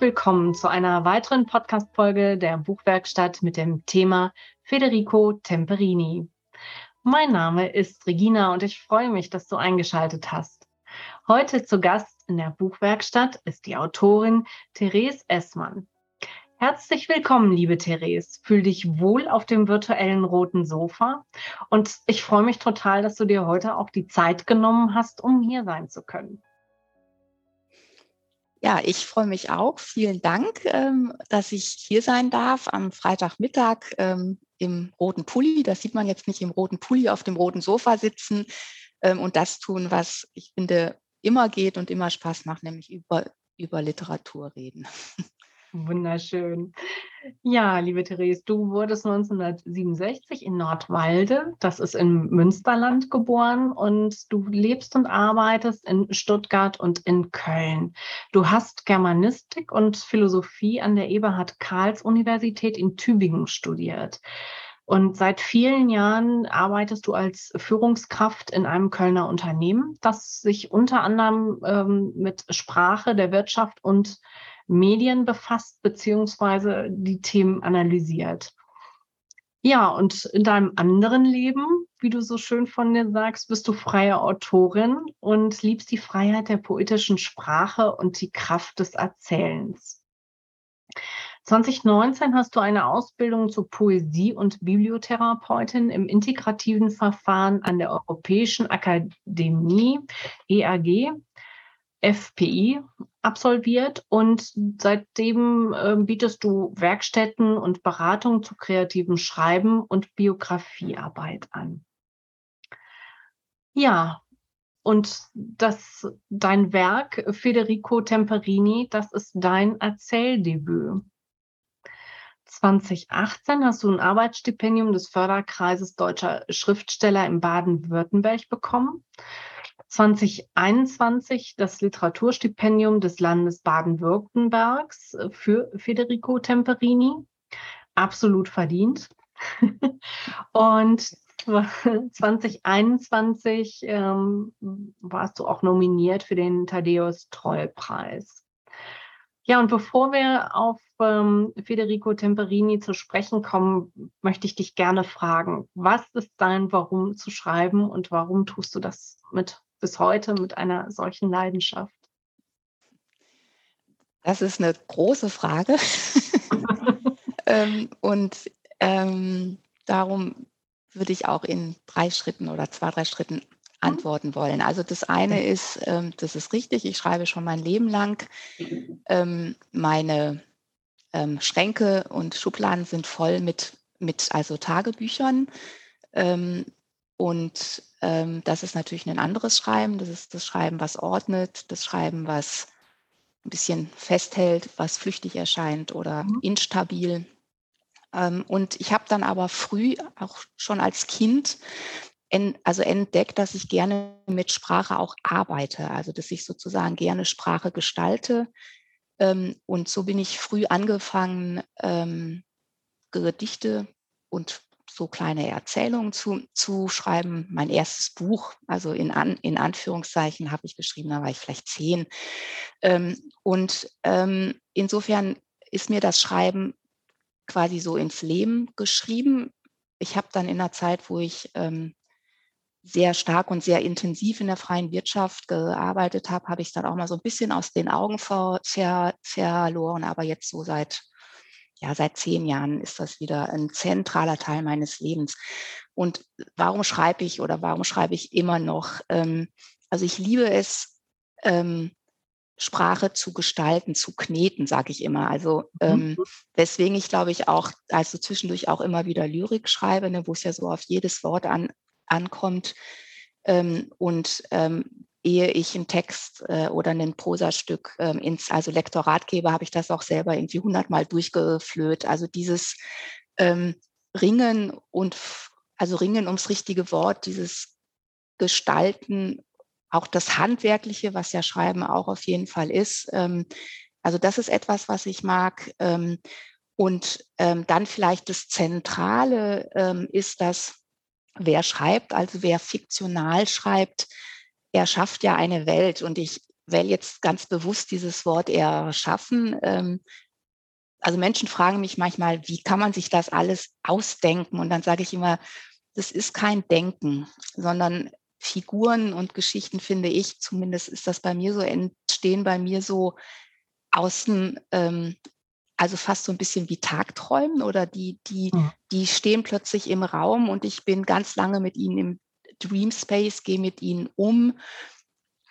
Willkommen zu einer weiteren Podcast-Folge der Buchwerkstatt mit dem Thema Federico Temperini. Mein Name ist Regina und ich freue mich, dass du eingeschaltet hast. Heute zu Gast in der Buchwerkstatt ist die Autorin Therese Essmann. Herzlich willkommen, liebe Therese. Fühl dich wohl auf dem virtuellen roten Sofa und ich freue mich total, dass du dir heute auch die Zeit genommen hast, um hier sein zu können. Ja, ich freue mich auch. Vielen Dank, ähm, dass ich hier sein darf am Freitagmittag ähm, im roten Pulli. Das sieht man jetzt nicht im roten Pulli auf dem roten Sofa sitzen ähm, und das tun, was ich finde immer geht und immer Spaß macht, nämlich über, über Literatur reden. Wunderschön. Ja, liebe Therese, du wurdest 1967 in Nordwalde, das ist im Münsterland, geboren und du lebst und arbeitest in Stuttgart und in Köln. Du hast Germanistik und Philosophie an der Eberhard Karls Universität in Tübingen studiert. Und seit vielen Jahren arbeitest du als Führungskraft in einem Kölner Unternehmen, das sich unter anderem ähm, mit Sprache der Wirtschaft und Medien befasst, beziehungsweise die Themen analysiert. Ja, und in deinem anderen Leben, wie du so schön von dir sagst, bist du freie Autorin und liebst die Freiheit der poetischen Sprache und die Kraft des Erzählens. 2019 hast du eine Ausbildung zur Poesie- und Bibliotherapeutin im integrativen Verfahren an der Europäischen Akademie EAG FPI absolviert und seitdem äh, bietest du Werkstätten und Beratung zu kreativem Schreiben und Biografiearbeit an. Ja, und das, dein Werk Federico Temperini, das ist dein Erzähldebüt. 2018 hast du ein Arbeitsstipendium des Förderkreises Deutscher Schriftsteller in Baden-Württemberg bekommen. 2021 das Literaturstipendium des Landes Baden-Württembergs äh, für Federico Temperini. Absolut verdient. Und 2021 ähm, warst du auch nominiert für den Thaddeus Troll-Preis. Ja, und bevor wir auf ähm, Federico Temperini zu sprechen kommen, möchte ich dich gerne fragen, was ist dein Warum zu schreiben und warum tust du das mit bis heute mit einer solchen Leidenschaft? Das ist eine große Frage. ähm, und ähm, darum würde ich auch in drei Schritten oder zwei, drei Schritten mhm. antworten wollen. Also das eine ist, ähm, das ist richtig, ich schreibe schon mein Leben lang. Ähm, meine ähm, Schränke und Schubladen sind voll mit, mit also Tagebüchern. Und ähm, das ist natürlich ein anderes Schreiben. Das ist das Schreiben, was ordnet, das Schreiben, was ein bisschen festhält, was flüchtig erscheint oder mhm. instabil. Ähm, und ich habe dann aber früh, auch schon als Kind, en, also entdeckt, dass ich gerne mit Sprache auch arbeite, also dass ich sozusagen gerne Sprache gestalte. Ähm, und so bin ich früh angefangen, ähm, Gedichte und so kleine Erzählungen zu, zu schreiben. Mein erstes Buch, also in, An, in Anführungszeichen, habe ich geschrieben, da war ich vielleicht zehn. Ähm, und ähm, insofern ist mir das Schreiben quasi so ins Leben geschrieben. Ich habe dann in der Zeit, wo ich ähm, sehr stark und sehr intensiv in der freien Wirtschaft gearbeitet habe, habe ich dann auch mal so ein bisschen aus den Augen ver, ver, verloren. Aber jetzt so seit ja, seit zehn Jahren ist das wieder ein zentraler Teil meines Lebens. Und warum schreibe ich oder warum schreibe ich immer noch? Ähm, also ich liebe es, ähm, Sprache zu gestalten, zu kneten, sage ich immer. Also ähm, mhm. weswegen ich glaube ich auch, also zwischendurch auch immer wieder Lyrik schreibe, ne, wo es ja so auf jedes Wort an, ankommt. Ähm, und ähm, ehe ich einen Text äh, oder ein Prosastück ähm, ins also Lektorat gebe, habe ich das auch selber irgendwie hundertmal durchgeflöht. Also dieses ähm, Ringen und also Ringen ums richtige Wort, dieses Gestalten, auch das Handwerkliche, was ja Schreiben auch auf jeden Fall ist. Ähm, also das ist etwas, was ich mag. Ähm, und ähm, dann vielleicht das Zentrale ähm, ist, dass wer schreibt, also wer fiktional schreibt, er schafft ja eine Welt und ich wähle jetzt ganz bewusst dieses Wort erschaffen. Ähm, also Menschen fragen mich manchmal, wie kann man sich das alles ausdenken? Und dann sage ich immer, das ist kein Denken, sondern Figuren und Geschichten, finde ich, zumindest ist das bei mir so, entstehen bei mir so außen, ähm, also fast so ein bisschen wie Tagträumen oder die, die, mhm. die stehen plötzlich im Raum und ich bin ganz lange mit ihnen im Dream Space, gehe mit ihnen um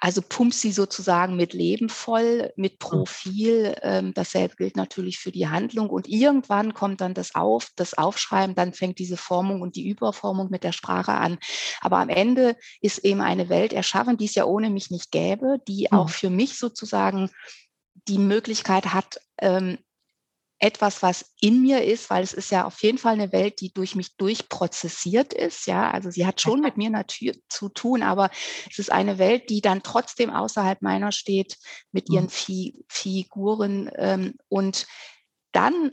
also pumpt sie sozusagen mit Leben voll, mit hm. Profil. Ähm, dasselbe gilt natürlich für die Handlung. Und irgendwann kommt dann das Auf, das Aufschreiben, dann fängt diese Formung und die Überformung mit der Sprache an. Aber am Ende ist eben eine Welt erschaffen, die es ja ohne mich nicht gäbe, die auch hm. für mich sozusagen die Möglichkeit hat, ähm, etwas, was in mir ist, weil es ist ja auf jeden Fall eine Welt, die durch mich durchprozessiert ist. Ja, also sie hat schon mit mir natürlich zu tun, aber es ist eine Welt, die dann trotzdem außerhalb meiner steht mit ihren mhm. Figuren ähm, und dann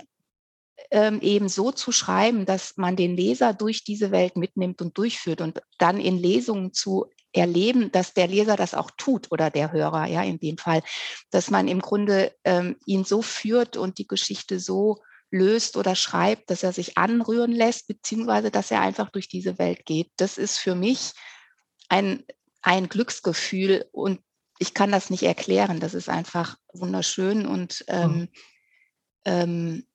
ähm, eben so zu schreiben, dass man den Leser durch diese Welt mitnimmt und durchführt und dann in Lesungen zu erleben, dass der Leser das auch tut oder der Hörer, ja, in dem Fall, dass man im Grunde ähm, ihn so führt und die Geschichte so löst oder schreibt, dass er sich anrühren lässt, beziehungsweise dass er einfach durch diese Welt geht. Das ist für mich ein, ein Glücksgefühl und ich kann das nicht erklären. Das ist einfach wunderschön und ähm, mhm. ähm,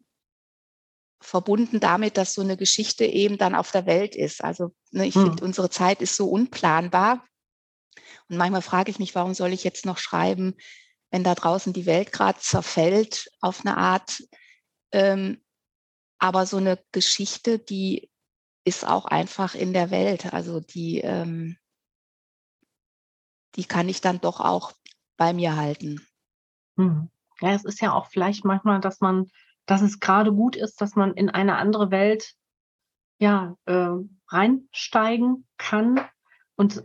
verbunden damit, dass so eine Geschichte eben dann auf der Welt ist. Also ne, ich mhm. finde, unsere Zeit ist so unplanbar. Und manchmal frage ich mich, warum soll ich jetzt noch schreiben, wenn da draußen die Welt gerade zerfällt auf eine Art. Ähm, aber so eine Geschichte, die ist auch einfach in der Welt. Also die, ähm, die kann ich dann doch auch bei mir halten. Hm. Ja, es ist ja auch vielleicht manchmal, dass man, dass es gerade gut ist, dass man in eine andere Welt ja äh, reinsteigen kann und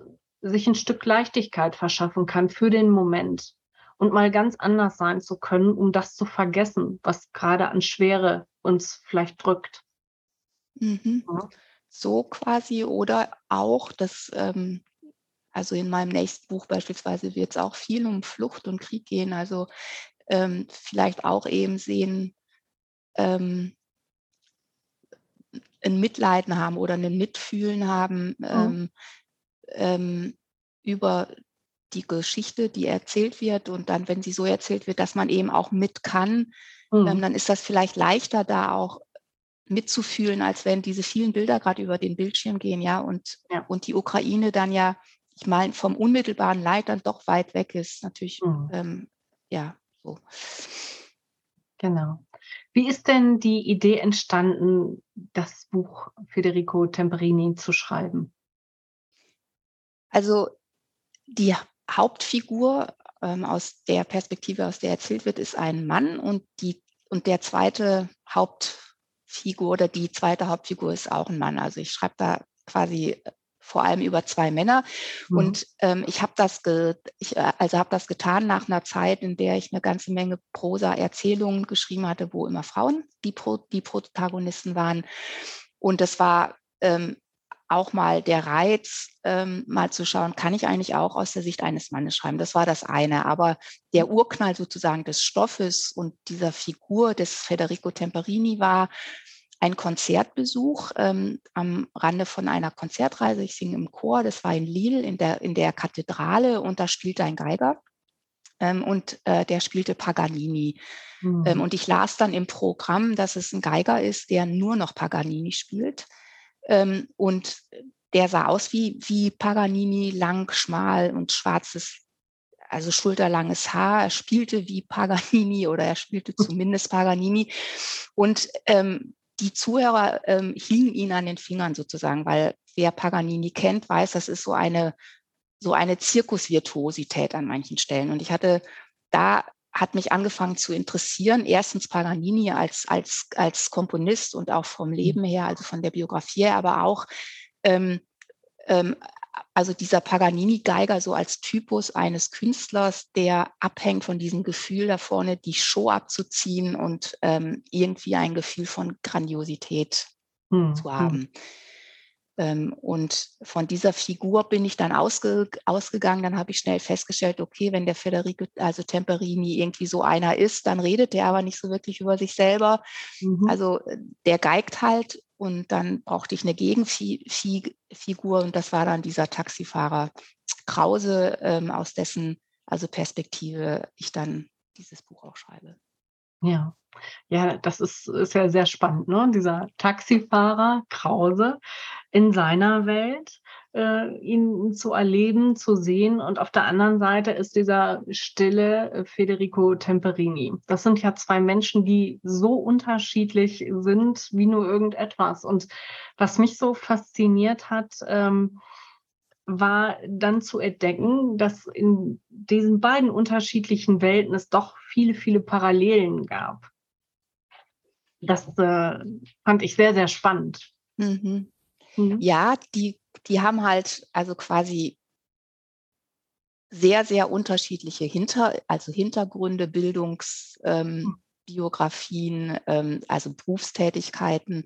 sich ein Stück Leichtigkeit verschaffen kann für den Moment und mal ganz anders sein zu können, um das zu vergessen, was gerade an Schwere uns vielleicht drückt. Mhm. Ja. So quasi oder auch das, ähm, also in meinem nächsten Buch beispielsweise wird es auch viel um Flucht und Krieg gehen, also ähm, vielleicht auch eben sehen, ähm, ein Mitleiden haben oder ein Mitfühlen haben, mhm. ähm, ähm, über die Geschichte, die erzählt wird und dann, wenn sie so erzählt wird, dass man eben auch mit kann, ähm, mhm. ähm, dann ist das vielleicht leichter, da auch mitzufühlen, als wenn diese vielen Bilder gerade über den Bildschirm gehen, ja, und, ja. und die Ukraine dann ja, ich meine, vom unmittelbaren Leid dann doch weit weg ist, natürlich, mhm. ähm, ja, so. Genau. Wie ist denn die Idee entstanden, das Buch Federico Temperini zu schreiben? Also die Hauptfigur ähm, aus der Perspektive, aus der erzählt wird, ist ein Mann und die und der zweite Hauptfigur oder die zweite Hauptfigur ist auch ein Mann. Also ich schreibe da quasi vor allem über zwei Männer. Mhm. Und ähm, ich habe das, ge ich, äh, also habe das getan nach einer Zeit, in der ich eine ganze Menge Prosa-Erzählungen geschrieben hatte, wo immer Frauen die, Pro die Protagonisten waren. Und das war ähm, auch mal der Reiz, ähm, mal zu schauen, kann ich eigentlich auch aus der Sicht eines Mannes schreiben? Das war das eine. Aber der Urknall sozusagen des Stoffes und dieser Figur des Federico Temperini war ein Konzertbesuch ähm, am Rande von einer Konzertreise. Ich singe im Chor, das war in Lille in der, in der Kathedrale und da spielte ein Geiger. Ähm, und äh, der spielte Paganini. Mhm. Ähm, und ich las dann im Programm, dass es ein Geiger ist, der nur noch Paganini spielt. Ähm, und der sah aus wie, wie Paganini, lang, schmal und schwarzes, also schulterlanges Haar. Er spielte wie Paganini oder er spielte zumindest Paganini. Und ähm, die Zuhörer ähm, hingen ihn an den Fingern sozusagen, weil wer Paganini kennt, weiß, das ist so eine, so eine Zirkusvirtuosität an manchen Stellen. Und ich hatte da hat mich angefangen zu interessieren. Erstens Paganini als, als, als Komponist und auch vom mhm. Leben her, also von der Biografie her, aber auch ähm, ähm, also dieser Paganini-Geiger so als Typus eines Künstlers, der abhängt von diesem Gefühl da vorne, die Show abzuziehen und ähm, irgendwie ein Gefühl von Grandiosität hm. zu hm. haben. Ähm, und von dieser Figur bin ich dann ausge, ausgegangen. Dann habe ich schnell festgestellt, okay, wenn der Federico, also Temperini irgendwie so einer ist, dann redet der aber nicht so wirklich über sich selber. Mhm. Also äh, der geigt halt und dann brauchte ich eine Gegenfigur und das war dann dieser Taxifahrer Krause, ähm, aus dessen also Perspektive ich dann dieses Buch auch schreibe. Ja, ja, das ist, ist ja sehr spannend, ne? Dieser Taxifahrer Krause in seiner Welt, äh, ihn zu erleben, zu sehen. Und auf der anderen Seite ist dieser stille äh, Federico Temperini. Das sind ja zwei Menschen, die so unterschiedlich sind wie nur irgendetwas. Und was mich so fasziniert hat, ähm, war dann zu entdecken, dass in diesen beiden unterschiedlichen Welten es doch viele, viele Parallelen gab. Das äh, fand ich sehr, sehr spannend. Mhm. Mhm. Ja, die, die haben halt also quasi sehr, sehr unterschiedliche Hinter, also Hintergründe, Bildungsbiografien, ähm, ähm, also Berufstätigkeiten.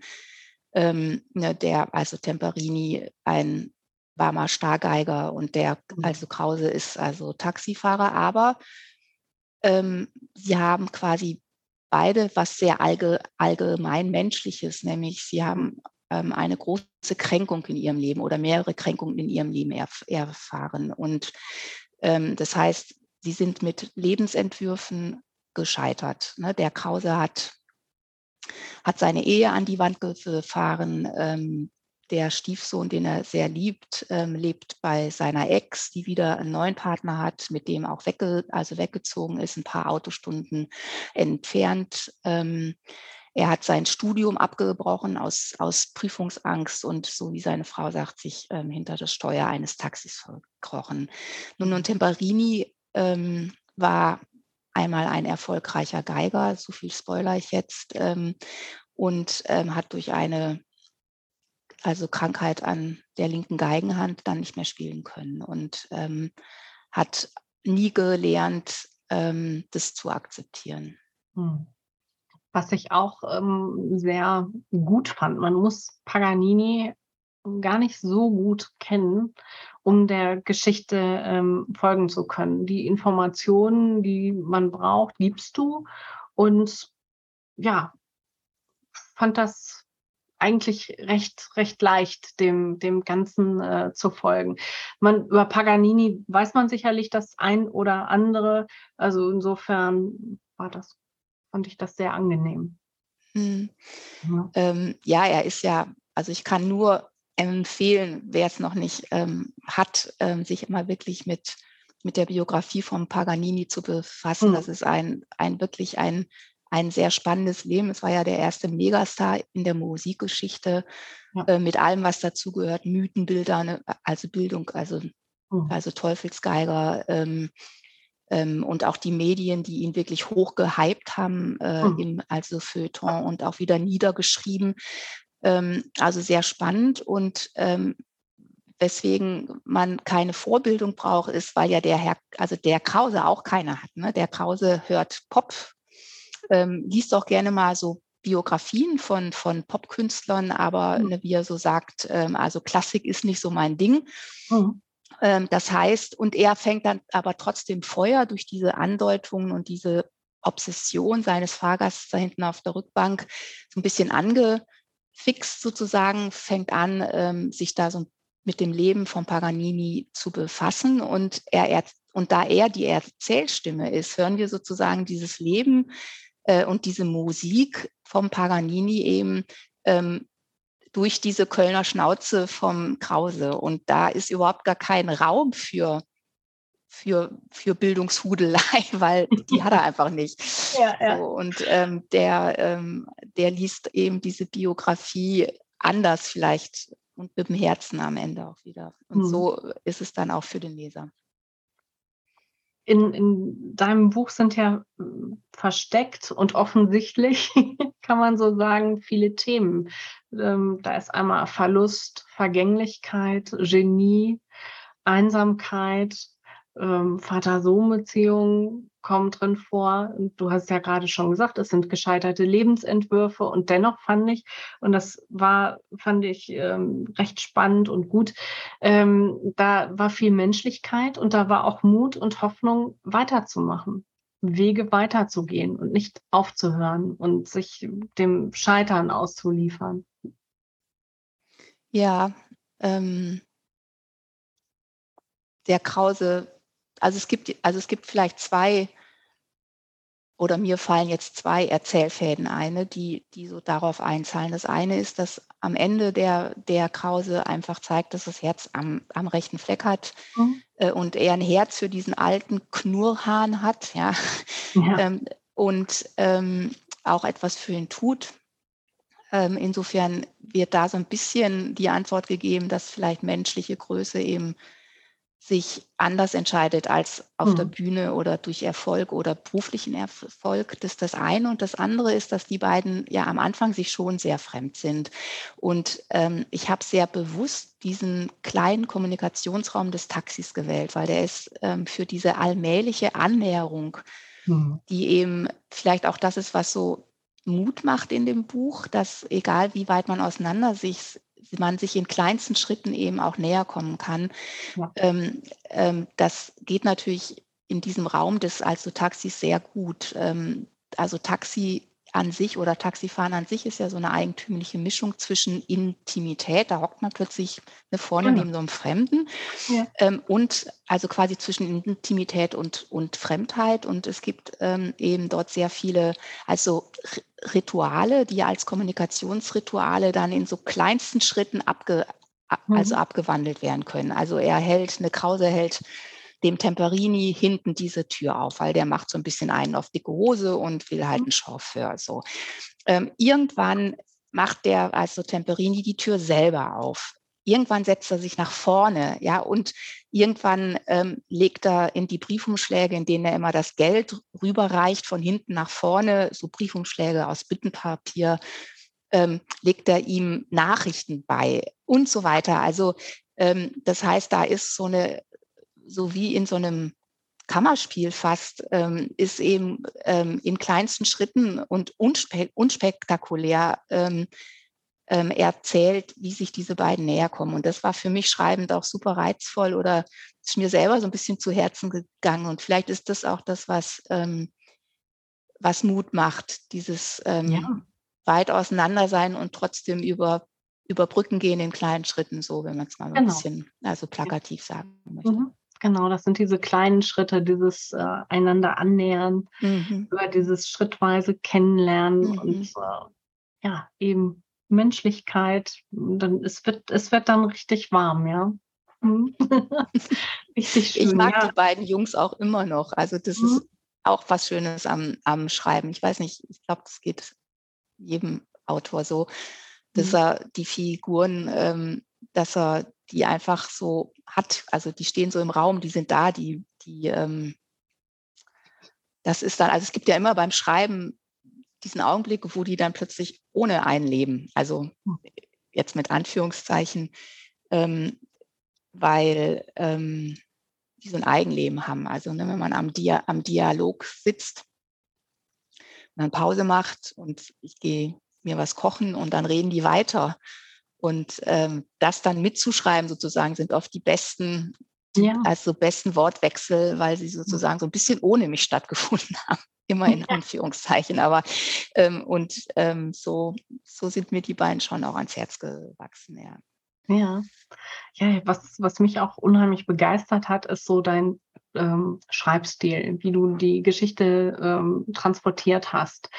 Ähm, ne, der, also Temperini, ein war mal Stargeiger und der, mhm. also Krause ist also Taxifahrer, aber ähm, sie haben quasi beide was sehr allge, allgemein menschliches, nämlich sie haben ähm, eine große Kränkung in ihrem Leben oder mehrere Kränkungen in ihrem Leben erf erfahren. Und ähm, das heißt, sie sind mit Lebensentwürfen gescheitert. Ne? Der Krause hat, hat seine Ehe an die Wand gefahren. Ähm, der Stiefsohn, den er sehr liebt, ähm, lebt bei seiner Ex, die wieder einen neuen Partner hat, mit dem auch wegge also weggezogen ist, ein paar Autostunden entfernt. Ähm, er hat sein Studium abgebrochen aus, aus Prüfungsangst und so wie seine Frau sagt, sich ähm, hinter das Steuer eines Taxis verkrochen. Nun, und Temperini ähm, war einmal ein erfolgreicher Geiger, so viel spoiler ich jetzt, ähm, und ähm, hat durch eine also Krankheit an der linken Geigenhand, dann nicht mehr spielen können und ähm, hat nie gelernt, ähm, das zu akzeptieren. Hm. Was ich auch ähm, sehr gut fand, man muss Paganini gar nicht so gut kennen, um der Geschichte ähm, folgen zu können. Die Informationen, die man braucht, gibst du. Und ja, fand das eigentlich recht, recht leicht, dem, dem Ganzen äh, zu folgen. Man, über Paganini weiß man sicherlich das ein oder andere. Also insofern war das, fand ich das sehr angenehm. Hm. Ja. Ähm, ja, er ist ja, also ich kann nur empfehlen, wer es noch nicht ähm, hat, ähm, sich immer wirklich mit, mit der Biografie von Paganini zu befassen. Hm. Das ist ein, ein wirklich ein ein sehr spannendes Leben. Es war ja der erste Megastar in der Musikgeschichte ja. äh, mit allem, was dazugehört, Mythenbilder, ne, also Bildung, also, mhm. also Teufelsgeiger ähm, ähm, und auch die Medien, die ihn wirklich hoch gehypt haben, äh, mhm. im, also Feuilleton und auch wieder niedergeschrieben. Ähm, also sehr spannend und ähm, weswegen man keine Vorbildung braucht, ist, weil ja der Herr, also der Krause auch keine hat. Ne? Der Krause hört Pop ähm, liest auch gerne mal so Biografien von, von Popkünstlern, aber mhm. ne, wie er so sagt, ähm, also Klassik ist nicht so mein Ding. Mhm. Ähm, das heißt, und er fängt dann aber trotzdem Feuer durch diese Andeutungen und diese Obsession seines Fahrgasts da hinten auf der Rückbank so ein bisschen angefixt sozusagen, fängt an, ähm, sich da so mit dem Leben von Paganini zu befassen. Und er, er und da er die Erzählstimme ist, hören wir sozusagen dieses Leben äh, und diese Musik vom Paganini eben ähm, durch diese Kölner Schnauze vom Krause. Und da ist überhaupt gar kein Raum für, für, für Bildungshudelei, weil die hat er einfach nicht. Ja, ja. So, und ähm, der, ähm, der liest eben diese Biografie anders vielleicht und mit dem Herzen am Ende auch wieder. Und hm. so ist es dann auch für den Leser in, in deinem Buch sind ja hm, versteckt und offensichtlich, kann man so sagen, viele Themen. Ähm, da ist einmal Verlust, Vergänglichkeit, Genie, Einsamkeit, ähm, Vater-Sohn-Beziehung, kommen drin vor. Und du hast ja gerade schon gesagt, es sind gescheiterte Lebensentwürfe und dennoch fand ich, und das war, fand ich ähm, recht spannend und gut, ähm, da war viel Menschlichkeit und da war auch Mut und Hoffnung weiterzumachen. Wege weiterzugehen und nicht aufzuhören und sich dem Scheitern auszuliefern. Ja, ähm, der Krause, also es gibt, also es gibt vielleicht zwei oder mir fallen jetzt zwei Erzählfäden ein, die, die so darauf einzahlen. Das eine ist, dass am Ende der, der Krause einfach zeigt, dass das Herz am, am rechten Fleck hat mhm. äh, und er ein Herz für diesen alten Knurrhahn hat, ja, ja. Ähm, und ähm, auch etwas für ihn tut. Ähm, insofern wird da so ein bisschen die Antwort gegeben, dass vielleicht menschliche Größe eben sich anders entscheidet als auf mhm. der Bühne oder durch Erfolg oder beruflichen Erfolg. Das ist das eine. Und das andere ist, dass die beiden ja am Anfang sich schon sehr fremd sind. Und ähm, ich habe sehr bewusst diesen kleinen Kommunikationsraum des Taxis gewählt, weil der ist ähm, für diese allmähliche Annäherung, mhm. die eben vielleicht auch das ist, was so Mut macht in dem Buch, dass egal wie weit man auseinander sich, man sich in kleinsten Schritten eben auch näher kommen kann. Ja. Ähm, ähm, das geht natürlich in diesem Raum des also Taxis sehr gut. Ähm, also Taxi an sich oder Taxifahren an sich ist ja so eine eigentümliche Mischung zwischen Intimität, da hockt man plötzlich eine vorne genau. neben so einem Fremden ja. ähm, und also quasi zwischen Intimität und, und Fremdheit und es gibt ähm, eben dort sehr viele, also Rituale, die als Kommunikationsrituale dann in so kleinsten Schritten abge, also mhm. abgewandelt werden können. Also er hält, eine Krause hält dem Temperini hinten diese Tür auf, weil der macht so ein bisschen einen auf dicke Hose und will halt mhm. einen Chauffeur. So. Ähm, irgendwann macht der also Temperini die Tür selber auf. Irgendwann setzt er sich nach vorne, ja, und irgendwann ähm, legt er in die Briefumschläge, in denen er immer das Geld rüberreicht, von hinten nach vorne, so Briefumschläge aus Bittenpapier, ähm, legt er ihm Nachrichten bei und so weiter. Also ähm, das heißt, da ist so eine so wie in so einem Kammerspiel fast, ähm, ist eben ähm, in kleinsten Schritten und unspe unspektakulär ähm, ähm, erzählt, wie sich diese beiden näher kommen. Und das war für mich schreibend auch super reizvoll oder ist mir selber so ein bisschen zu Herzen gegangen. Und vielleicht ist das auch das, was, ähm, was Mut macht, dieses ähm, ja. weit auseinander sein und trotzdem über, über Brücken gehen in kleinen Schritten, so wenn man es mal genau. ein bisschen also plakativ sagen möchte. Mhm. Genau, das sind diese kleinen Schritte, dieses äh, einander annähern, mhm. über dieses schrittweise Kennenlernen mhm. und äh, ja, eben Menschlichkeit. Dann es wird, es wird dann richtig warm, ja. Mhm. richtig schön. Ich mag ja. die beiden Jungs auch immer noch. Also das ist mhm. auch was Schönes am, am Schreiben. Ich weiß nicht, ich glaube, das geht jedem Autor so, dass mhm. er die Figuren, ähm, dass er die einfach so hat. Also die stehen so im Raum, die sind da, die, die, ähm, das ist dann, also es gibt ja immer beim Schreiben diesen Augenblick, wo die dann plötzlich ohne ein leben. Also jetzt mit Anführungszeichen, ähm, weil ähm, die so ein Eigenleben haben. Also ne, wenn man am, Dia am Dialog sitzt und dann Pause macht und ich gehe mir was kochen und dann reden die weiter und ähm, das dann mitzuschreiben sozusagen sind oft die besten, ja. also besten Wortwechsel, weil sie sozusagen so ein bisschen ohne mich stattgefunden haben. Immer in Anführungszeichen. Aber ähm, und ähm, so, so sind mir die beiden schon auch ans Herz gewachsen, ja. Ja, ja was, was mich auch unheimlich begeistert hat, ist so dein ähm, Schreibstil, wie du die Geschichte ähm, transportiert hast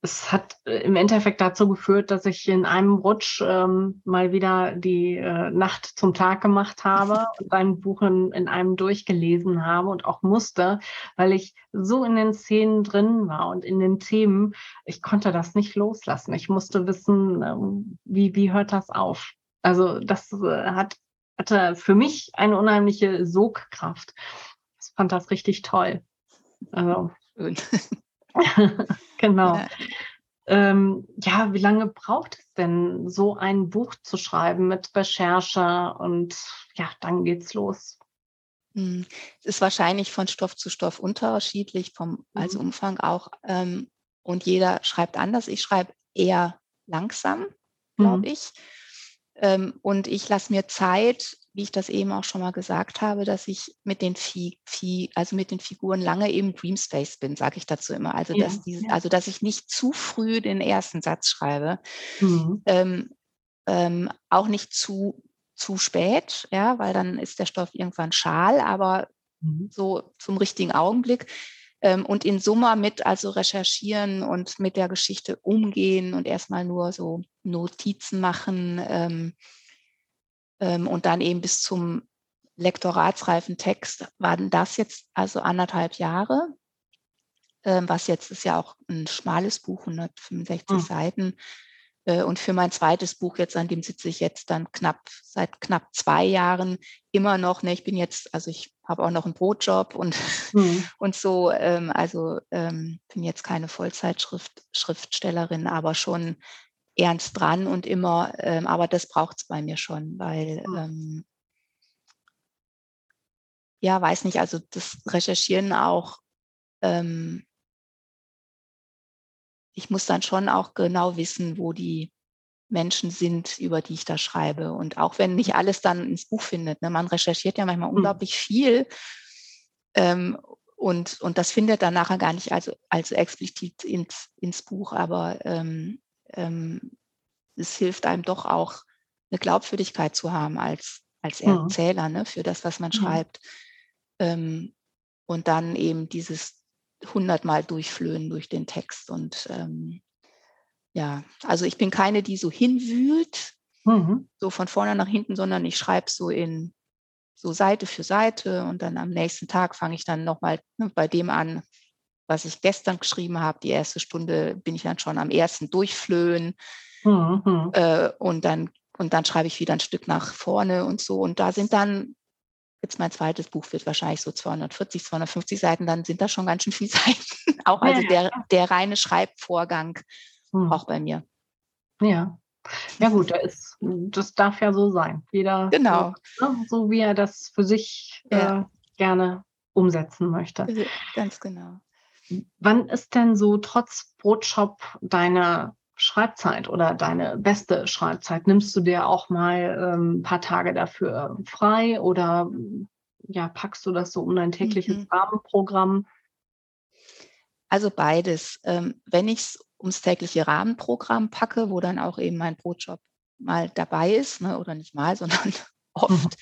es hat äh, im Endeffekt dazu geführt, dass ich in einem Rutsch ähm, mal wieder die äh, Nacht zum Tag gemacht habe und ein Buch in, in, einem durchgelesen habe und auch musste, weil ich so in den Szenen drin war und in den Themen, ich konnte das nicht loslassen. Ich musste wissen, ähm, wie, wie hört das auf? Also das äh, hat, hatte für mich eine unheimliche Sogkraft. Ich fand das richtig toll. Also, Schön. genau. Ja. Ähm, ja, wie lange braucht es denn, so ein Buch zu schreiben mit Recherche und ja, dann geht's los? Hm, es ist wahrscheinlich von Stoff zu Stoff unterschiedlich, vom, als Mhm. Umfang auch. Ähm, und jeder schreibt anders. Ich schreibe eher langsam, glaube Mhm. ich. Ähm, und ich lasse mir Zeit, wie ich das eben auch schon mal gesagt habe, dass ich mit den Fi Fi also mit den Figuren lange im Dream Space bin, sage ich dazu immer. Also, Ja, dass diese ja. also, dass ich nicht zu früh den ersten Satz schreibe, Mhm. ähm, ähm, auch nicht zu zu spät, ja, weil dann ist der Stoff irgendwann schal, aber Mhm. so zum richtigen Augenblick. Ähm, und in Summe mit also recherchieren und mit der Geschichte umgehen und erst mal nur so Notizen machen, ähm ähm, und dann eben bis zum lektoratsreifen Text waren das jetzt also 1,5 Jahre. Ähm, was jetzt ist ja auch 'n schmales Buch, 165 Mhm. Seiten. Äh, und für mein 2. Buch jetzt, an dem sitze ich jetzt dann knapp seit knapp 2 Jahren immer noch, ne? Ich bin jetzt also, ich habe auch noch 'n Brotjob und Mhm. und so, ähm, also, ähm, bin jetzt keine Vollzeitschrift Schriftstellerin, aber schon ernst dran und immer ähm, aber das braucht's bei mir schon, weil, Mhm. ähm ja, weiß nicht, also, das Recherchieren auch, ähm ich muss dann schon auch genau wissen, wo die Menschen sind, über die ich da schreibe. Und auch wenn nicht alles dann ins Buch findet, ne? Man recherchiert ja manchmal Mhm. unglaublich viel, ähm, und und das findet dann nachher gar nicht also also explizit ins ins Buch, aber, ähm, ähm, es hilft einem doch auch, 'ne Glaubwürdigkeit zu haben als als Mhm. Erzähler, ne, für das, was man schreibt. Ähm, und dann eben dieses hundertmal durchflöhen durch den Text und, ähm, ja, also, ich bin keine, die so hinwühlt, Mhm. so von vorne nach hinten, sondern ich schreibe so in so Seite für Seite und dann am nächsten Tag fange ich dann noch mal, ne, bei dem an, was ich gestern geschrieben habe. Die 1. Stunde bin ich dann schon am 1. Durchflöhen. Mhm. Äh, und dann und dann schreibe ich wieder 'n Stück nach vorne und so. Und da sind dann jetzt mein 2. Buch wird wahrscheinlich so 240, 250 Seiten, dann sind da schon ganz schön viel Seiten. Auch also der der reine Schreibvorgang Mhm. auch bei mir. Ja. Ja gut, da ist das darf ja so sein. Jeder so Genau. ne, so wie er das für sich, Ja. äh, gerne umsetzen möchte. Ganz genau. Wann ist denn so trotz Brotjob deine Schreibzeit oder deine beste Schreibzeit? Nimmst du dir auch mal, ähm, paar Tage dafür frei oder, ja, packst du das so um dein tägliches Mhm. Rahmenprogramm? Also, beides. Ähm, wenn ich's ums tägliche Rahmenprogramm packe, wo dann auch eben mein Brotjob mal dabei ist, ne, oder nicht mal, sondern Mhm. oft,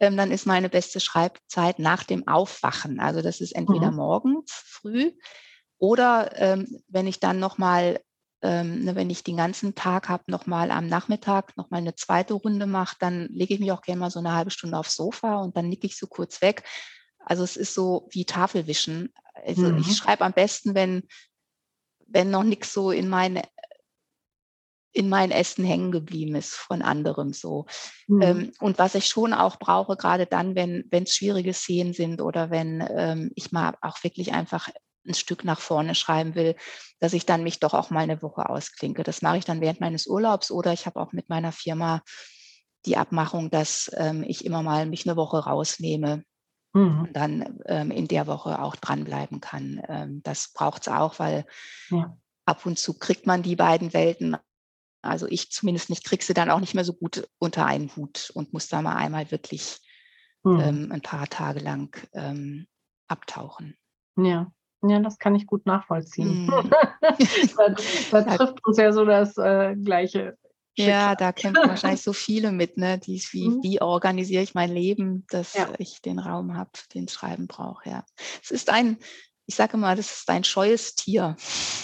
ähm, dann ist meine beste Schreibzeit nach dem Aufwachen. Also, das ist entweder Mhm. morgens früh oder, ähm, wenn ich dann noch mal ähm, ne, wenn ich den ganzen Tag habe, noch mal am Nachmittag noch mal 'ne 2. Runde mache, dann lege ich mich auch gern mal so 'ne 1/2 Stunde aufs Sofa und dann nicke ich so kurz weg. Also, es ist so wie Tafelwischen. Also, ich Mhm. schreibe am besten, wenn wenn noch nix so in meine in meinen Ästen hängen geblieben ist von anderem so. Mhm. Ähm, und was ich schon auch brauche, grade dann, wenn wenn's schwierige Szenen sind oder wenn, ähm, ich mal auch wirklich einfach 'n Stück nach vorne schreiben will, dass ich dann mich doch auch mal 'ne Woche ausklinke. Das mache ich dann während meines Urlaubs oder ich habe auch mit meiner Firma die Abmachung, dass, ähm, ich immer mal mich 'ne Woche rausnehme Mhm. und dann, ähm, in der Woche auch dranbleiben kann. Ähm, das braucht's auch, weil Ja. ab und zu kriegt man die beiden Welten also, ich zumindest nicht kriege sie dann auch nicht mehr so gut unter einen Hut und muss da mal einmal wirklich, Mhm. ähm, 'n paar Tage lang, ähm, abtauchen. Ja. Ja, das kann ich gut nachvollziehen. Mhm. Da da Ja. trifft uns ja so das, äh, gleiche Ja, da kämpfen wahrscheinlich so viele mit, ne, die's wie Mhm. wie organisiere ich mein Leben, dass Ja. ich den Raum habe, den's Schreiben braucht, ja. Es ist ein ich sage immer, das ist ein scheues Tier.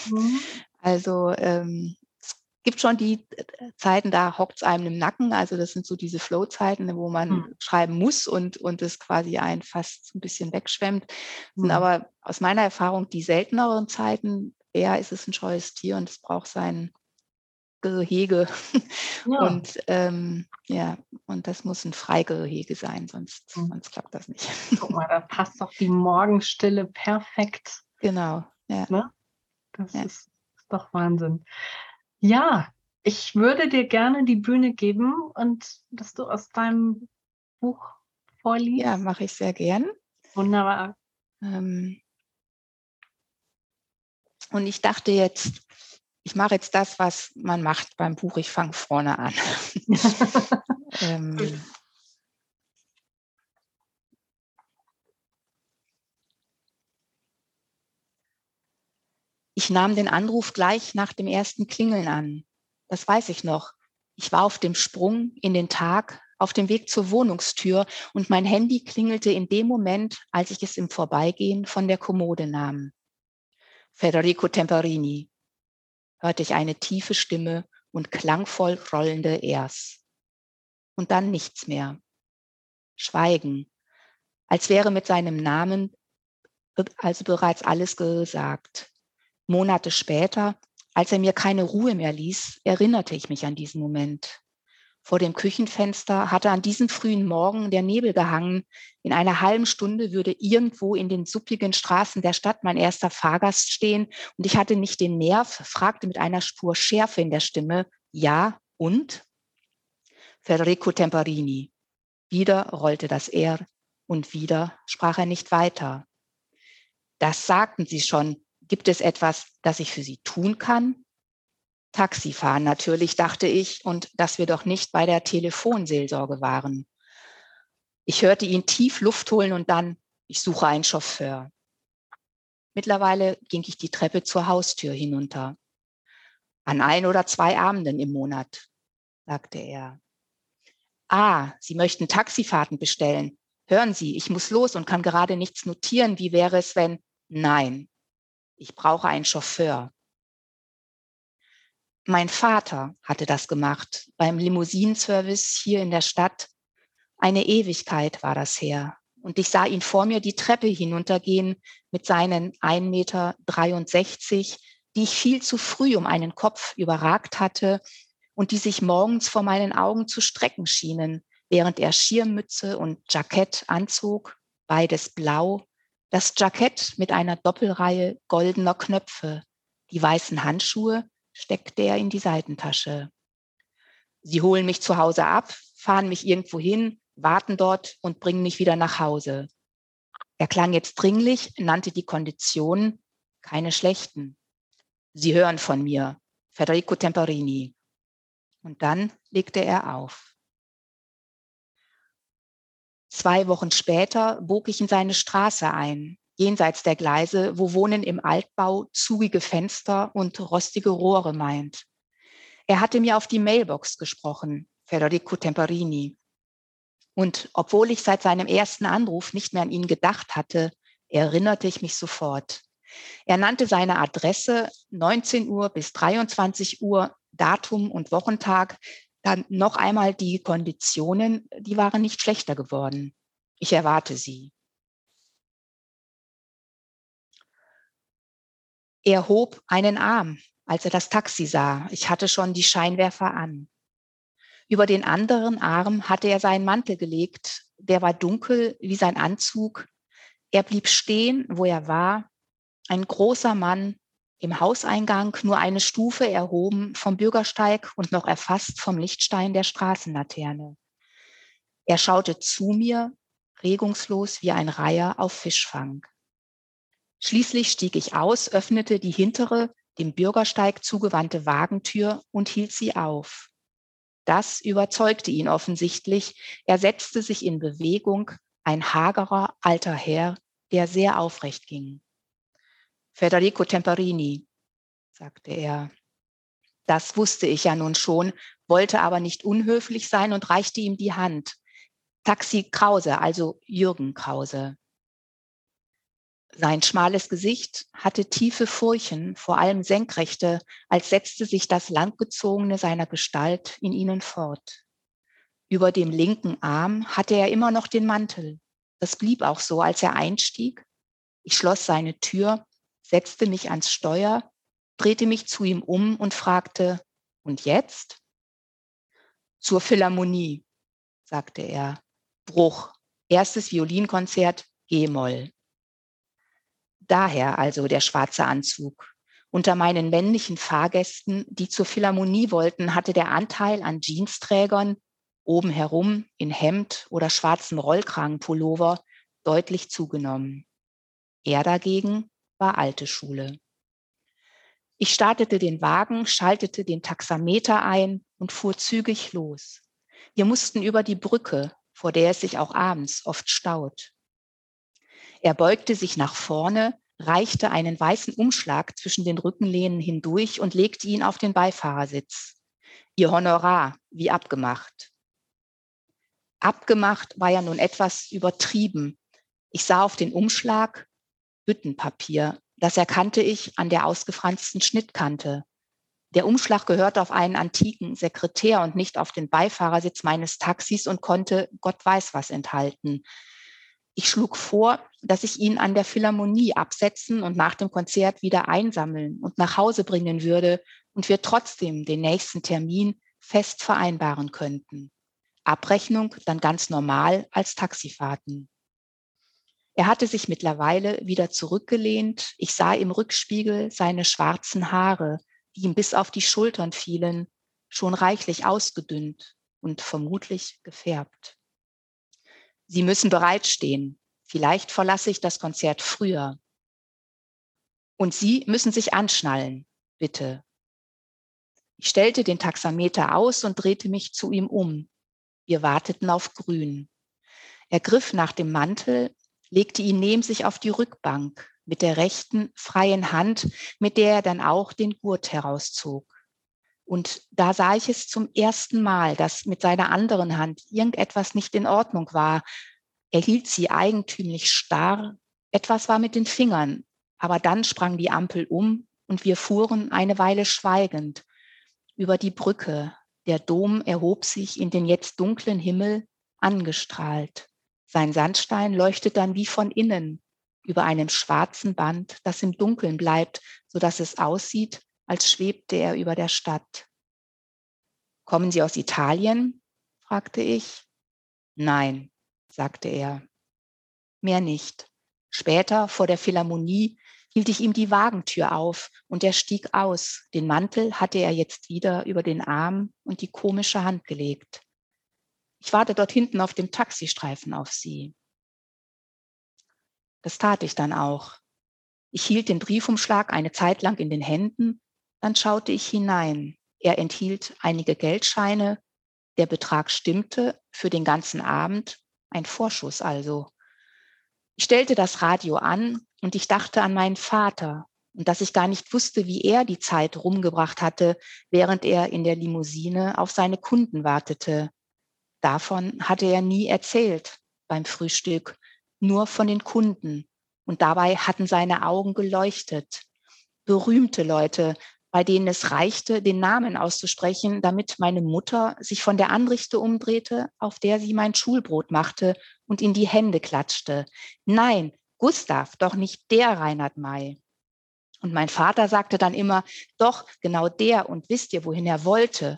Mhm. Also, ähm, gibt schon die, äh, Zeiten, da hockt's einem im Nacken. Also, das sind so diese Flow-Zeiten, wo man Mhm. schreiben muss und und es quasi einen fast 'n bisschen wegschwemmt. Sind Mhm. aber aus meiner Erfahrung die selteneren Zeiten. Eher ist es 'n scheues Tier und es braucht sein Gehege. Ja. Und, ähm, ja, und das muss 'n Freigehege sein, sonst Mhm. sonst klappt das nicht. Guck mal, da passt doch die Morgenstille perfekt, Genau, ja. ne? Das Ja. ist ist doch Wahnsinn. Ja, ich würde dir gerne die Bühne geben und dass du aus deinem Buch vorliest? Ja, mache ich sehr gern. Wunderbar. Ähm, und ich dachte jetzt, ich mache jetzt das, was man macht beim Buch. Ich fange vorne an. ähm, ich nahm den Anruf gleich nach dem ersten Klingeln an. Das weiß ich noch. Ich war auf dem Sprung in den Tag, auf dem Weg zur Wohnungstür und mein Handy klingelte in dem Moment, als ich es im Vorbeigehen von der Kommode nahm. Federico Temperini, hörte ich eine tiefe Stimme und klangvoll rollende Ers. Und dann nichts mehr. Schweigen, als wäre mit seinem Namen also bereits alles gesagt. Monate später, als er mir keine Ruhe mehr ließ, erinnerte ich mich an diesen Moment. Vor dem Küchenfenster hatte an diesem frühen Morgen der Nebel gehangen. In einer halben Stunde würde irgendwo in den suppigen Straßen der Stadt mein erster Fahrgast stehen und ich hatte nicht den Nerv, fragte mit einer Spur Schärfe in der Stimme, ja und? Federico Temperini. Wieder rollte das R und wieder sprach er nicht weiter. Das sagten Sie schon. Gibt es etwas, das ich für Sie tun kann? Taxifahren natürlich, dachte ich, und dass wir doch nicht bei der Telefonseelsorge waren. Ich hörte ihn tief Luft holen und dann, ich suche einen Chauffeur. Mittlerweile ging ich die Treppe zur Haustür hinunter. An ein oder zwei Abenden im Monat, sagte er. Ah, Sie möchten Taxifahrten bestellen. Hören Sie, ich muss los und kann gerade nichts notieren. Wie wäre es, wenn? Nein, ich brauche einen Chauffeur. Mein Vater hatte das gemacht beim Limousinenservice hier in der Stadt. Eine Ewigkeit war das her. Und ich sah ihn vor mir die Treppe hinuntergehen mit seinen 1,63 Meter, die ich viel zu früh um einen Kopf überragt hatte und die sich morgens vor meinen Augen zu strecken schienen, während er Schirmmütze und Jackett anzog, beides blau, das Jackett mit einer Doppelreihe goldener Knöpfe, die weißen Handschuhe steckte er in die Seitentasche. Sie holen mich zu Hause ab, fahren mich irgendwo hin, warten dort und bringen mich wieder nach Hause. Er klang jetzt dringlich, nannte die Konditionen keine schlechten. Sie hören von mir, Federico Temperini. Und dann legte er auf. Zwei Wochen später bog ich in seine Straße ein jenseits der Gleise, wo Wohnen im Altbau zugige Fenster und rostige Rohre meint. Er hatte mir auf die Mailbox gesprochen, Federico Temperini. Und obwohl ich seit seinem ersten Anruf nicht mehr an ihn gedacht hatte, erinnerte ich mich sofort. Er nannte seine Adresse 19 Uhr bis 23 Uhr, Datum und Wochentag, dann noch einmal die Konditionen, die waren nicht schlechter geworden. Ich erwarte sie. Er hob einen Arm, als er das Taxi sah. Ich hatte schon die Scheinwerfer an. Über den anderen Arm hatte er seinen Mantel gelegt. Der war dunkel wie sein Anzug. Er blieb stehen, wo er war. Ein großer Mann im Hauseingang, nur eine Stufe erhoben vom Bürgersteig und noch erfasst vom Lichtstein der Straßenlaterne. Er schaute zu mir, regungslos wie ein Reiher auf Fischfang. Schließlich stieg ich aus, öffnete die hintere, dem Bürgersteig zugewandte Wagentür und hielt sie auf. Das überzeugte ihn offensichtlich. Er setzte sich in Bewegung, ein hagerer alter Herr, der sehr aufrecht ging. Federico Temperini, sagte er. Das wusste ich ja nun schon, wollte aber nicht unhöflich sein und reichte ihm die Hand. Taxi Krause, also Jürgen Krause. Sein schmales Gesicht hatte tiefe Furchen, vor allem senkrechte, als setzte sich das langgezogene seiner Gestalt in ihnen fort. Über dem linken Arm hatte er immer noch den Mantel. Das blieb auch so, als er einstieg. Ich schloss seine Tür, setzte mich ans Steuer, drehte mich zu ihm um und fragte, und jetzt? Zur Philharmonie, sagte er. Bruch, erstes Violinkonzert, G-Moll. Daher also der schwarze Anzug. Unter meinen männlichen Fahrgästen, die zur Philharmonie wollten, hatte der Anteil an Jeansträgern oben herum in Hemd oder schwarzen Rollkragenpullover deutlich zugenommen. Er dagegen war alte Schule. Ich startete den Wagen, schaltete den Taxameter ein und fuhr zügig los. Wir mussten über die Brücke, vor der es sich auch abends oft staut. Er beugte sich nach vorne, reichte einen weißen Umschlag zwischen den Rückenlehnen hindurch und legte ihn auf den Beifahrersitz. Ihr Honorar, wie abgemacht. Abgemacht war ja nun etwas übertrieben. Ich sah auf den Umschlag Büttenpapier. Das erkannte ich an der ausgefransten Schnittkante. Der Umschlag gehörte auf einen antiken Sekretär und nicht auf den Beifahrersitz meines Taxis und konnte Gott weiß was enthalten. Ich schlug vor, dass ich ihn an der Philharmonie absetzen und nach dem Konzert wieder einsammeln und nach Hause bringen würde und wir trotzdem den nächsten Termin fest vereinbaren könnten. Abrechnung dann ganz normal als Taxifahrten. Er hatte sich mittlerweile wieder zurückgelehnt. Ich sah im Rückspiegel seine schwarzen Haare, die ihm bis auf die Schultern fielen, schon reichlich ausgedünnt und vermutlich gefärbt. Sie müssen bereitstehen. Vielleicht verlasse ich das Konzert früher. Und Sie müssen sich anschnallen, bitte. Ich stellte den Taxameter aus und drehte mich zu ihm um. Wir warteten auf Grün. Er griff nach dem Mantel, legte ihn neben sich auf die Rückbank, mit der rechten freien Hand, mit der er dann auch den Gurt herauszog. Und da sah ich es zum ersten Mal, dass mit seiner anderen Hand irgendetwas nicht in Ordnung war. Er hielt sie eigentümlich starr. Etwas war mit den Fingern. Aber dann sprang die Ampel um und wir fuhren eine Weile schweigend über die Brücke. Der Dom erhob sich in den jetzt dunklen Himmel angestrahlt. Sein Sandstein leuchtet dann wie von innen über einem schwarzen Band, das im Dunkeln bleibt, so dass es aussieht, als schwebte er über der Stadt. Kommen Sie aus Italien? fragte ich. Nein, sagte er. Mehr nicht. Später vor der Philharmonie hielt ich ihm die Wagentür auf und er stieg aus. Den Mantel hatte er jetzt wieder über den Arm und die komische Hand gelegt. Ich warte dort hinten auf dem Taxistreifen auf Sie. Das tat ich dann auch. Ich hielt den Briefumschlag eine Zeit lang in den Händen, dann schaute ich hinein. Er enthielt einige Geldscheine, der Betrag stimmte für den ganzen Abend, ein Vorschuss also. Ich stellte das Radio an und ich dachte an meinen Vater und dass ich gar nicht wusste, wie er die Zeit rumgebracht hatte, während er in der Limousine auf seine Kunden wartete. Davon hatte er nie erzählt beim Frühstück nur von den Kunden. Und dabei hatten seine Augen geleuchtet. Berühmte Leute, bei denen es reichte, den Namen auszusprechen, damit meine Mutter sich von der Anrichte umdrehte, auf der sie mein Schulbrot machte und in die Hände klatschte. Nein, Gustav, doch nicht der Reinhard May. Und mein Vater sagte dann immer, doch, genau der und wisst ihr, wohin er wollte.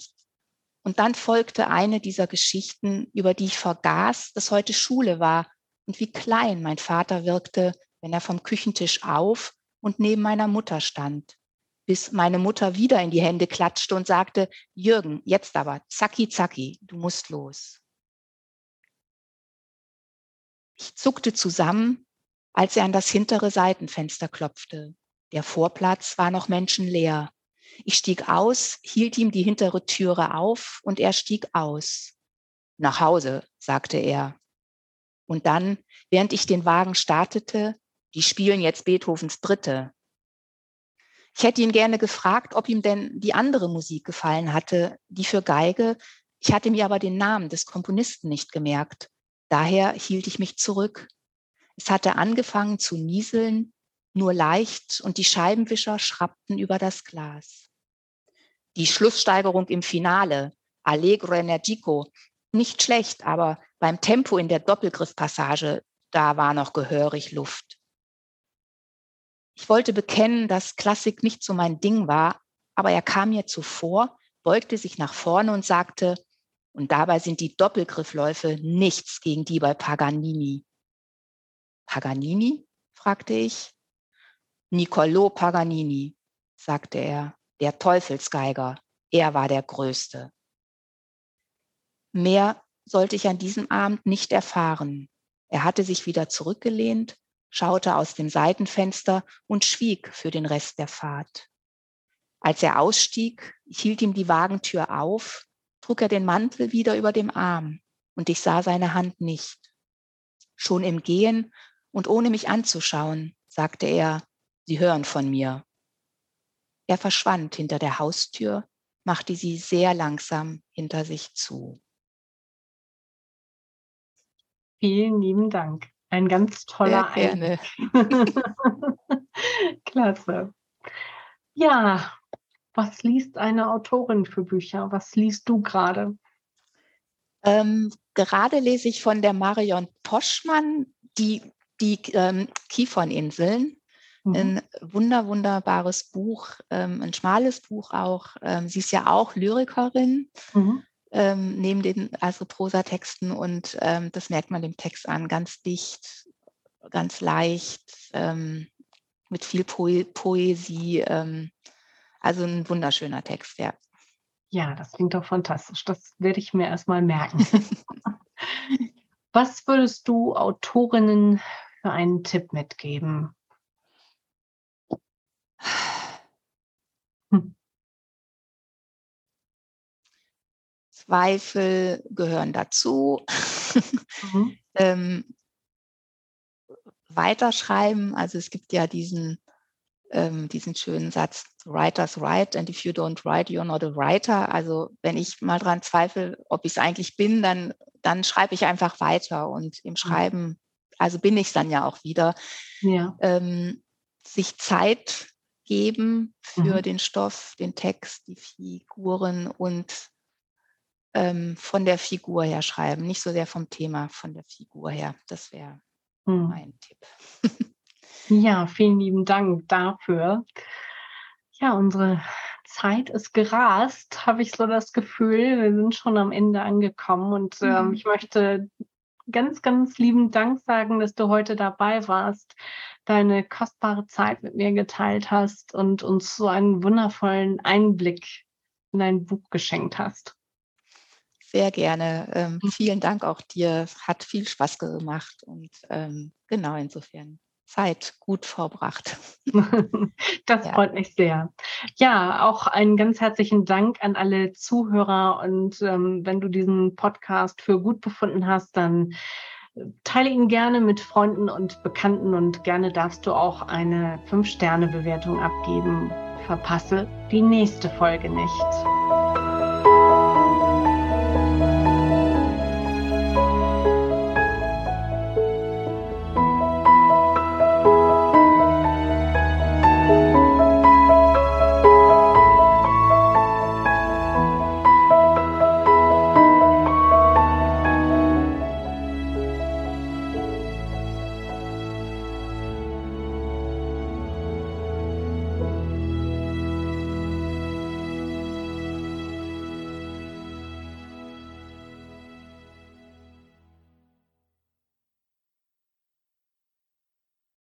Und dann folgte eine dieser Geschichten, über die ich vergaß, dass heute Schule war und wie klein mein Vater wirkte, wenn er vom Küchentisch auf und neben meiner Mutter stand, bis meine Mutter wieder in die Hände klatschte und sagte, Jürgen, jetzt aber, zacki, zacki, du musst los. Ich zuckte zusammen, als er an das hintere Seitenfenster klopfte. Der Vorplatz war noch menschenleer. Ich stieg aus, hielt ihm die hintere Türe auf und er stieg aus. Nach Hause, sagte er. Und dann, während ich den Wagen startete, die spielen jetzt Beethovens Dritte. Ich hätte ihn gerne gefragt, ob ihm denn die andere Musik gefallen hatte, die für Geige. Ich hatte mir aber den Namen des Komponisten nicht gemerkt. Daher hielt ich mich zurück. Es hatte angefangen zu nieseln, nur leicht, und die Scheibenwischer schrappten über das Glas. Die Schlusssteigerung im Finale, Allegro Energico, nicht schlecht, aber beim Tempo in der Doppelgriffpassage, da war noch gehörig Luft. Ich wollte bekennen, dass Klassik nicht so mein Ding war, aber er kam mir zuvor, beugte sich nach vorne und sagte, und dabei sind die Doppelgriffläufe nichts gegen die bei Paganini. Paganini? fragte ich. Niccolò Paganini, sagte er, der Teufelsgeiger. Er war der Größte. Mehr sollte ich an diesem Abend nicht erfahren. Er hatte sich wieder zurückgelehnt, schaute aus dem Seitenfenster und schwieg für den Rest der Fahrt. Als er ausstieg, hielt ihm die Wagentür auf, trug er den Mantel wieder über dem Arm und ich sah seine Hand nicht. Schon im Gehen und ohne mich anzuschauen, sagte er, Sie hören von mir. Er verschwand hinter der Haustür, machte sie sehr langsam hinter sich zu. Vielen lieben Dank. Ein ganz toller Sehr Klasse. Ja, was liest eine Autorin für Bücher? Was liest du gerade? Ähm, gerade lese ich von der Marion Poschmann die, die ähm, Kieferninseln. Mhm. Ein wunder, wunderbares Buch, ähm, ein schmales Buch auch. Ähm, sie ist ja auch Lyrikerin, mhm. ähm, neben den also Prosatexten und ähm, das merkt man dem Text an, ganz dicht, ganz leicht, ähm, mit viel po Poesie. Ähm, also ein wunderschöner Text, ja. Ja, das klingt doch fantastisch. Das werde ich mir erstmal merken. Was würdest du Autorinnen für einen Tipp mitgeben? Hm. Zweifel gehören dazu. Mhm. ähm, weiterschreiben, also es gibt ja diesen, ähm, diesen schönen Satz, Writers write and if you don't write, you're not a writer. Also wenn ich mal dran zweifle, ob ich es eigentlich bin, dann, dann schreibe ich einfach weiter und im. Schreiben, also bin ich es dann ja auch wieder. Ja. Ähm, sich Zeit geben für mhm. den Stoff, den Text, die Figuren und ähm, von der Figur her schreiben. Nicht so sehr vom Thema, von der Figur her. Das wäre mhm. mein Tipp. ja, vielen lieben Dank dafür. Ja, unsere Zeit ist gerast, habe ich so das Gefühl. Wir sind schon am Ende angekommen und ähm, mhm. ich möchte ganz, ganz lieben Dank sagen, dass du heute dabei warst deine kostbare Zeit mit mir geteilt hast und uns so einen wundervollen Einblick in dein Buch geschenkt hast. Sehr gerne. Ähm, mhm. vielen Dank auch dir. Hat viel Spaß gemacht und ähm, genau insofern Zeit gut verbracht. Das ja. freut mich sehr. Ja, auch einen ganz herzlichen Dank an alle Zuhörer. Und ähm, wenn du diesen Podcast für gut befunden hast, dann Teile ihn gerne mit Freunden und Bekannten und gerne darfst du auch eine 5-Sterne-Bewertung abgeben. Verpasse die nächste Folge nicht.